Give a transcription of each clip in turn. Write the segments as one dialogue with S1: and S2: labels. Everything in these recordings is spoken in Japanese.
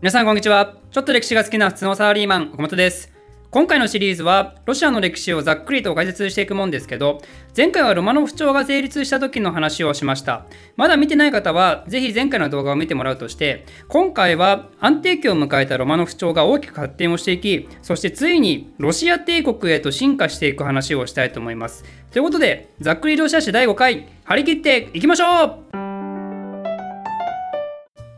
S1: 皆さんこんにちは。ちょっと歴史が好きな普通のサラリーマン岡本です。今回のシリーズはロシアの歴史をざっくりと解説していくもんですけど前回はロマノフ朝が成立した時の話をしました。まだ見てない方はぜひ前回の動画を見てもらうとして今回は安定期を迎えたロマノフ朝が大きく発展をしていきそしてついにロシア帝国へと進化していく話をしたいと思います。ということでざっくりロシア史第5回張り切っていきましょう。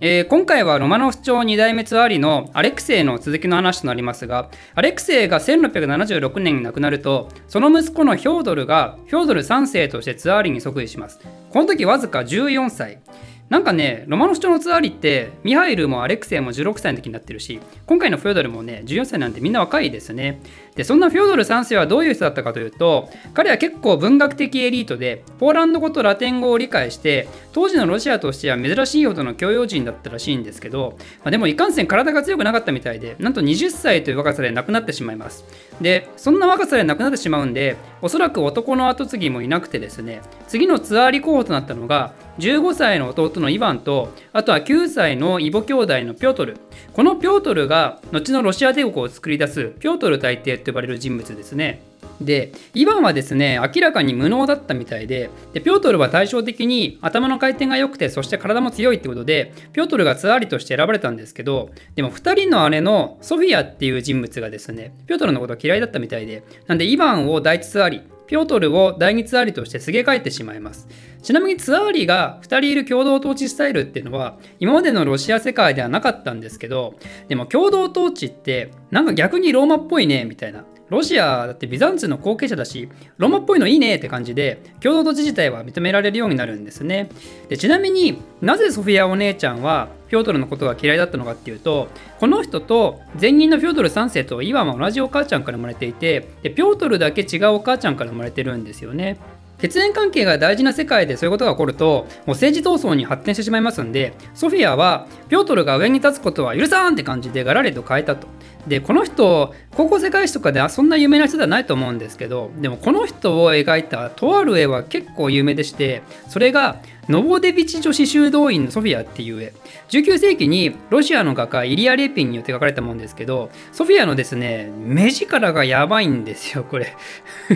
S1: えー、今回はロマノフ朝2代目ツアーリのアレクセイの続きの話となりますがアレクセイが1676年に亡くなるとその息子のヒョードルがヒョードル3世としてツアーリに即位します。この時わずか14歳。なんかね、ロマノフ朝のツアーリって、ミハイルもアレクセイも16歳の時になってるし、今回のフョードルもね、14歳なんでみんな若いですね。で、そんなフョードル3世はどういう人だったかというと、彼は結構文学的エリートで、ポーランド語とラテン語を理解して、当時のロシアとしては珍しいほどの教養人だったらしいんですけど、まあ、でもいかんせん体が強くなかったみたいで、なんと20歳という若さで亡くなってしまいます。で、そんな若さで亡くなってしまうんで、おそらく男の後継ぎもいなくてですね、次のツアーリ候補となったのが、15歳の弟のイヴァンとあとは9歳のイボ兄弟のピョートル。このピョートルが後のロシア帝国を作り出すピョートル大帝と呼ばれる人物ですね。でイヴァンはですね明らかに無能だったみたいででピョートルは対照的に頭の回転が良くてそして体も強いってことでピョートルがツアーリとして選ばれたんですけどでも2人の姉のソフィアっていう人物がですねピョートルのこと嫌いだったみたいでなんでイヴァンを第一ツアーリピョートルを第2ツアーリとしてすげ替えてしまいます。ちなみにツアーリが2人いる共同統治スタイルっていうのは今までのロシア世界ではなかったんですけどでも共同統治ってなんか逆にローマっぽいねみたいな。ロシアだってビザンツの後継者だしローマっぽいのいいねって感じで共同土地自体は認められるようになるんですね。でちなみになぜソフィアお姉ちゃんはピョートルのことが嫌いだったのかっていうとこの人と前任のピョートル3世とイワンは同じお母ちゃんから生まれていてでピョートルだけ違うお母ちゃんから生まれてるんですよね。血縁関係が大事な世界でそういうことが起こるともう政治闘争に発展してしまいますんでソフィアはピョートルが上に立つことは許さんって感じでガラリと変えたと。でこの人高校世界史とかではそんな有名な人ではないと思うんですけどでもこの人を描いたとある絵は結構有名でしてそれがノボデビチ女子修道院のソフィアっていう絵。19世紀にロシアの画家イリア・レピンによって描かれたもんですけどソフィアのですね目力がやばいんですよこれ。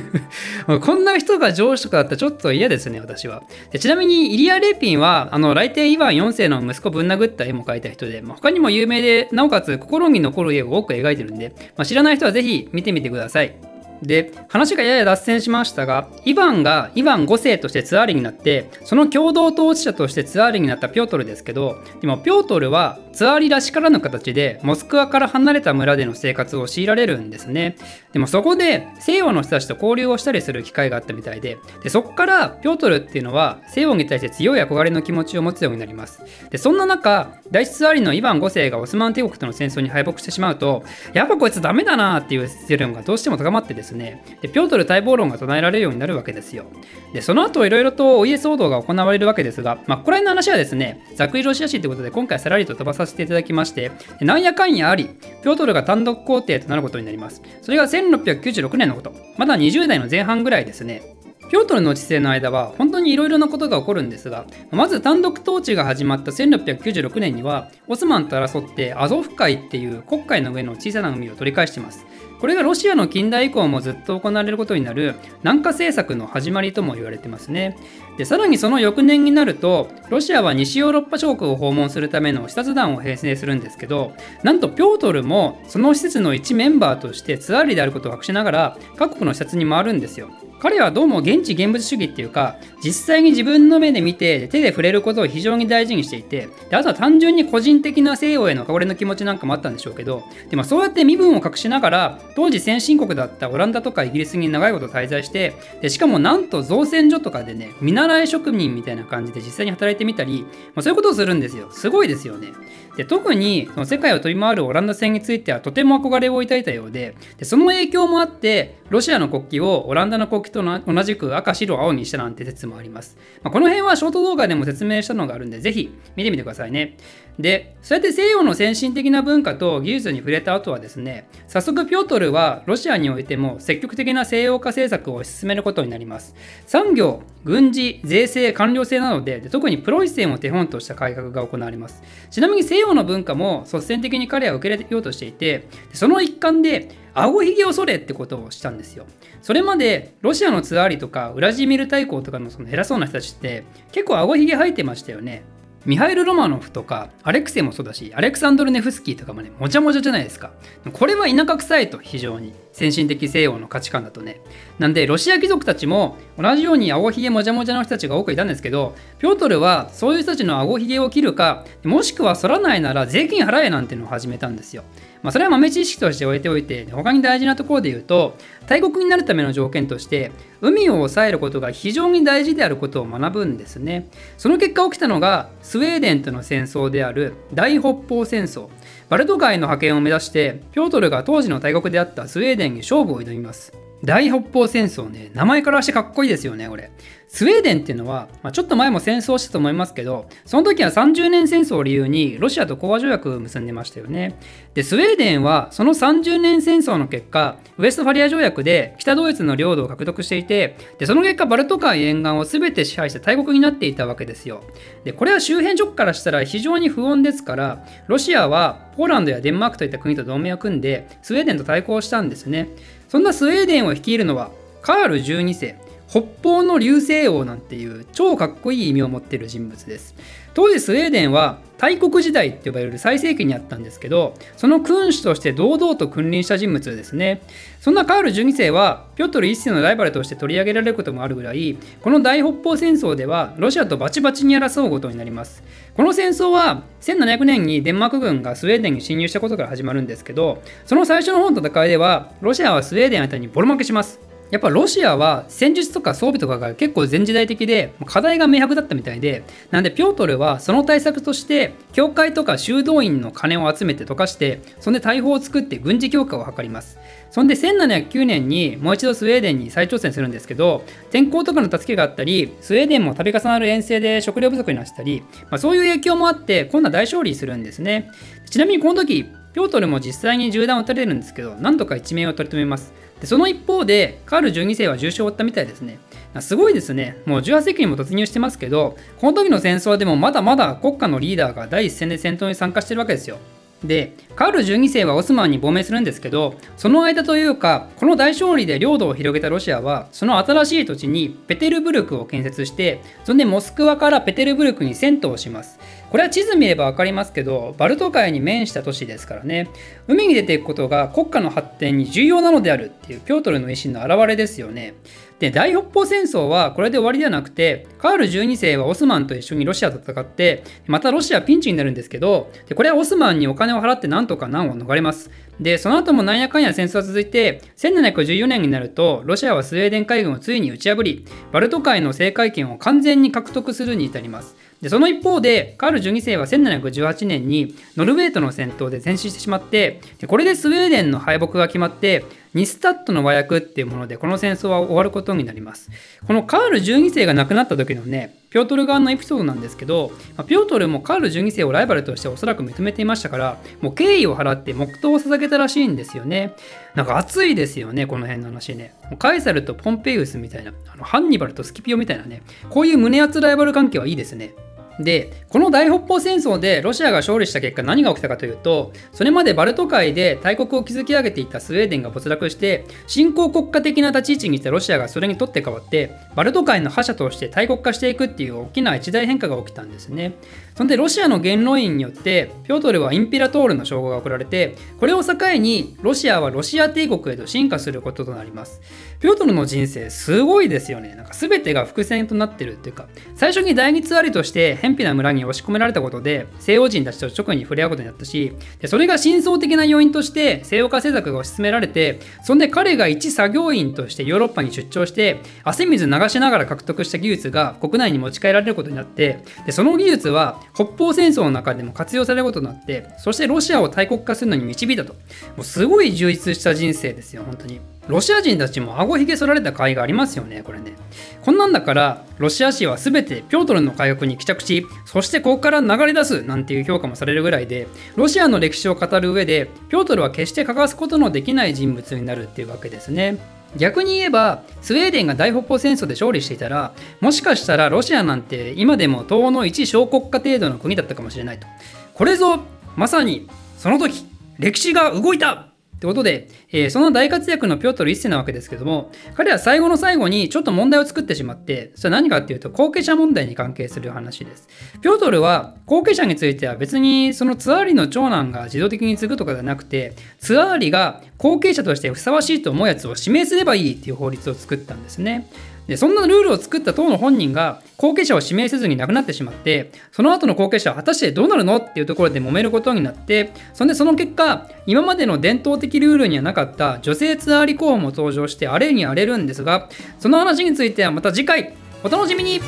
S1: こんな人が上司とかだったらちょっと嫌ですね私は。でちなみにイリア・レピンはあの来帝イヴァン4世の息子ぶん殴った絵も描いた人で、他にも有名でなおかつ心に残る絵を多く描いてるんで、まあ、知らない人はぜひ見てみてください。で話がやや脱線しましたがイヴァンがイヴァン5世としてツアーリになってその共同統治者としてツアーリになったピョートルですけどでもピョートルはツアーリらしからぬ形でモスクワから離れた村での生活を強いられるんですね。でもそこで西洋の人たちと交流をしたりする機会があったみたいででそこからピョートルっていうのは西洋に対して強い憧れの気持ちを持つようになります。でそんな中第一ツアーリのイヴァン5世がオスマン帝国との戦争に敗北してしまうとやっぱこいつダメだなっていう世論がどうしても高まってですねでピョートル待望論が唱えられるようになるわけですよ。でその後いろいろとお家騒動が行われるわけですが、まあ、ここら辺の話はですねざっくりロシア史ということで今回さらりと飛ばさせていただきましてなんやかんやありピョートルが単独皇帝となることになります。それが1696年のこと。まだ20代の前半ぐらいですね。ピョートルの治世の間は本当にいろいろなことが起こるんですがまず単独統治が始まった1696年にはオスマンと争ってアゾフ海っていう黒海の上の小さな海を取り返しています。これがロシアの近代以降もずっと行われることになる南下政策の始まりとも言われてますね。でさらにその翌年になるとロシアは西ヨーロッパ諸国を訪問するための視察団を編成するんですけどなんとピョートルもその施設の一メンバーとしてツアーリーであることを隠しながら各国の視察に回るんですよ。彼はどうも現地現物主義っていうか実際に自分の目で見て手で触れることを非常に大事にしていてであとは単純に個人的な西洋への憧れの気持ちなんかもあったんでしょうけどでもそうやって身分を隠しながら当時先進国だったオランダとかイギリスに長いこと滞在してでしかもなんと造船所とかでね見習い職人みたいな感じで実際に働いてみたり、まあ、そういうことをするんですよ。すごいですよね。で特にその世界を飛び回るオランダ船についてはとても憧れを抱いたようででその影響もあってロシアの国旗をオランダの国旗と同じく赤白青にしたなんて説もあります、まあ、この辺はショート動画でも説明したのがあるんでぜひ見てみてくださいね。でそうやって西洋の先進的な文化と技術に触れた後はですね早速ピョートルはロシアにおいても積極的な西洋化政策を進めることになります。産業軍事税制官僚制などで特にプロイセンを手本とした改革が行われます。ちなみに西洋の文化も率先的に彼は受け入れようとしていてその一環で顎ひげを剃れってことをしたんですよ。それまでロシアのツアーリとかウラジーミル大公とかのその偉そうな人たちって結構顎ひげ生えてましたよね。ミハイル・ロマノフとかアレクセイもそうだしアレクサンドル・ネフスキーとかもねもちゃもちゃじゃないですかこれは田舎臭いと非常に先進的西洋の価値観だとねなんでロシア貴族たちも同じように青ひげもじゃもじゃの人たちが多くいたんですけどピョートルはそういう人たちの青ひげを切るかもしくは剃らないなら税金払えなんてのを始めたんですよまあ、それは豆知識として置いておいて他に大事なところで言うと大国になるための条件として海を抑えることが非常に大事であることを学ぶんですね。その結果起きたのがスウェーデンとの戦争である大北方戦争。バルト海の覇権を目指してピョートルが当時の大国であったスウェーデンに勝負を挑みます。大北方戦争ね名前からしてかっこいいですよねこれスウェーデンっていうのは、まあ、ちょっと前も戦争したと思いますけど、その時は30年戦争を理由にロシアと講和条約を結んでましたよね。で、スウェーデンはその30年戦争の結果、ウエストファリア条約で北ドイツの領土を獲得していて、でその結果、バルト海沿岸を全て支配して大国になっていたわけですよ。で、これは周辺諸国からしたら非常に不穏ですから、ロシアはポーランドやデンマークといった国と同盟を組んで、スウェーデンと対抗したんですね。そんなスウェーデンを率いるのは、カール12世。北方の流星王なんていう超かっこいい意味を持っている人物です。当時スウェーデンは大国時代って呼ばれる最盛期にあったんですけど、その君主として堂々と君臨した人物ですね。そんなカール12世は、ピョトル1世のライバルとして取り上げられることもあるぐらい、この大北方戦争ではロシアとバチバチに争うことになります。この戦争は1700年にデンマーク軍がスウェーデンに侵入したことから始まるんですけど、その最初の方の戦いでは、ロシアはスウェーデンあたりにボロ負けします。やっぱロシアは戦術とか装備とかが結構前時代的で課題が明白だったみたいでなんでピョートルはその対策として教会とか修道院の金を集めて溶かしてそんで大砲を作って軍事強化を図ります。そんで1709年にもう一度スウェーデンに再挑戦するんですけど天候とかの助けがあったりスウェーデンも度重なる遠征で食料不足になったり、まあ、そういう影響もあって今度は大勝利するんですね。ちなみにこの時ピョートルも実際に銃弾を撃たれるんですけどなんとか一命を取り留めますでその一方でカール12世は重傷を負ったみたいですね。すごいですね。もう18世紀にも突入してますけどこの時の戦争でもまだまだ国家のリーダーが第一線で戦闘に参加してるわけですよ。でカール12世はオスマンに亡命するんですけどその間というかこの大勝利で領土を広げたロシアはその新しい土地にペテルブルクを建設してそんでモスクワからペテルブルクに遷都をします。これは地図見れば分かりますけどバルト海に面した都市ですからね。海に出ていくことが国家の発展に重要なのであるっていうピョートルの意思の表れですよね。で大北方戦争はこれで終わりではなくてカール12世はオスマンと一緒にロシアと戦ってまたロシアピンチになるんですけどでこれはオスマンにお金を払ってなんとか難を逃れます。でその後もなんやかんや戦争は続いて1714年になるとロシアはスウェーデン海軍をついに打ち破りバルト海の制海権を完全に獲得するに至ります。でその一方でカール12世は1718年にノルウェーとの戦闘で戦死してしまってこれでスウェーデンの敗北が決まってニスタットの和訳っていうものでこの戦争は終わることになります。このカール12世が亡くなった時のねピョートル側のエピソードなんですけど、まあ、ピョートルもカール12世をライバルとしておそらく認めていましたからもう敬意を払って黙祷を捧げたらしいんですよね。なんか熱いですよねこの辺の話ね。カイサルとポンペイウスみたいなあのハンニバルとスキピオみたいなねこういう胸熱ライバル関係はいいですね。でこの大北方戦争でロシアが勝利した結果何が起きたかというとそれまでバルト海で大国を築き上げていたスウェーデンが没落して新興国家的な立ち位置にいたロシアがそれにとって変わってバルト海の覇者として大国化していくっていう大きな一大変化が起きたんですね。そんでロシアの元老院によってピョートルはインピラトールの称号が贈られてこれを境にロシアはロシア帝国へと進化することとなります。ピョートルの人生すごいですよね。なんか全てが伏線となってるっていうか最初に第二ツアリとして偏僻な村に押し込められたことで西洋人たちと直に触れ合うことになったしでそれが真相的な要因として西洋化政策が推し進められてそんで彼が一作業員としてヨーロッパに出張して汗水流しながら獲得した技術が国内に持ち帰られることになってでその技術は北方戦争の中でも活用されることになってそしてロシアを大国化するのに導いたと。もうすごい充実した人生ですよ本当に。ロシア人たちも顎ひげ剃られた甲斐がありますよね。これね。こんなんだからロシア史は全てピョートルの回復に帰着しそしてここから流れ出すなんていう評価もされるぐらいでロシアの歴史を語る上でピョートルは決して欠かすことのできない人物になるっていうわけですね。逆に言えばスウェーデンが大北方戦争で勝利していたらもしかしたらロシアなんて今でも東欧の一小国家程度の国だったかもしれないと。これぞまさにその時歴史が動いたってことで、えー、その大活躍のピョートル1世なわけですけども、彼は最後の最後にちょっと問題を作ってしまって、それは何かっていうと、後継者問題に関係する話です。ピョートルは後継者については別にそのツアーリの長男が自動的に継ぐとかではなくて、ツアーリが後継者としてふさわしいと思うやつを指名すればいいっていう法律を作ったんですね。でそんなルールを作った党の本人が後継者を指名せずに亡くなってしまってその後の後継者は果たしてどうなるのっていうところで揉めることになってそんでその結果今までの伝統的ルールにはなかった女性ツアーリ候補も登場してあれに荒れるんですがその話についてはまた次回お楽しみに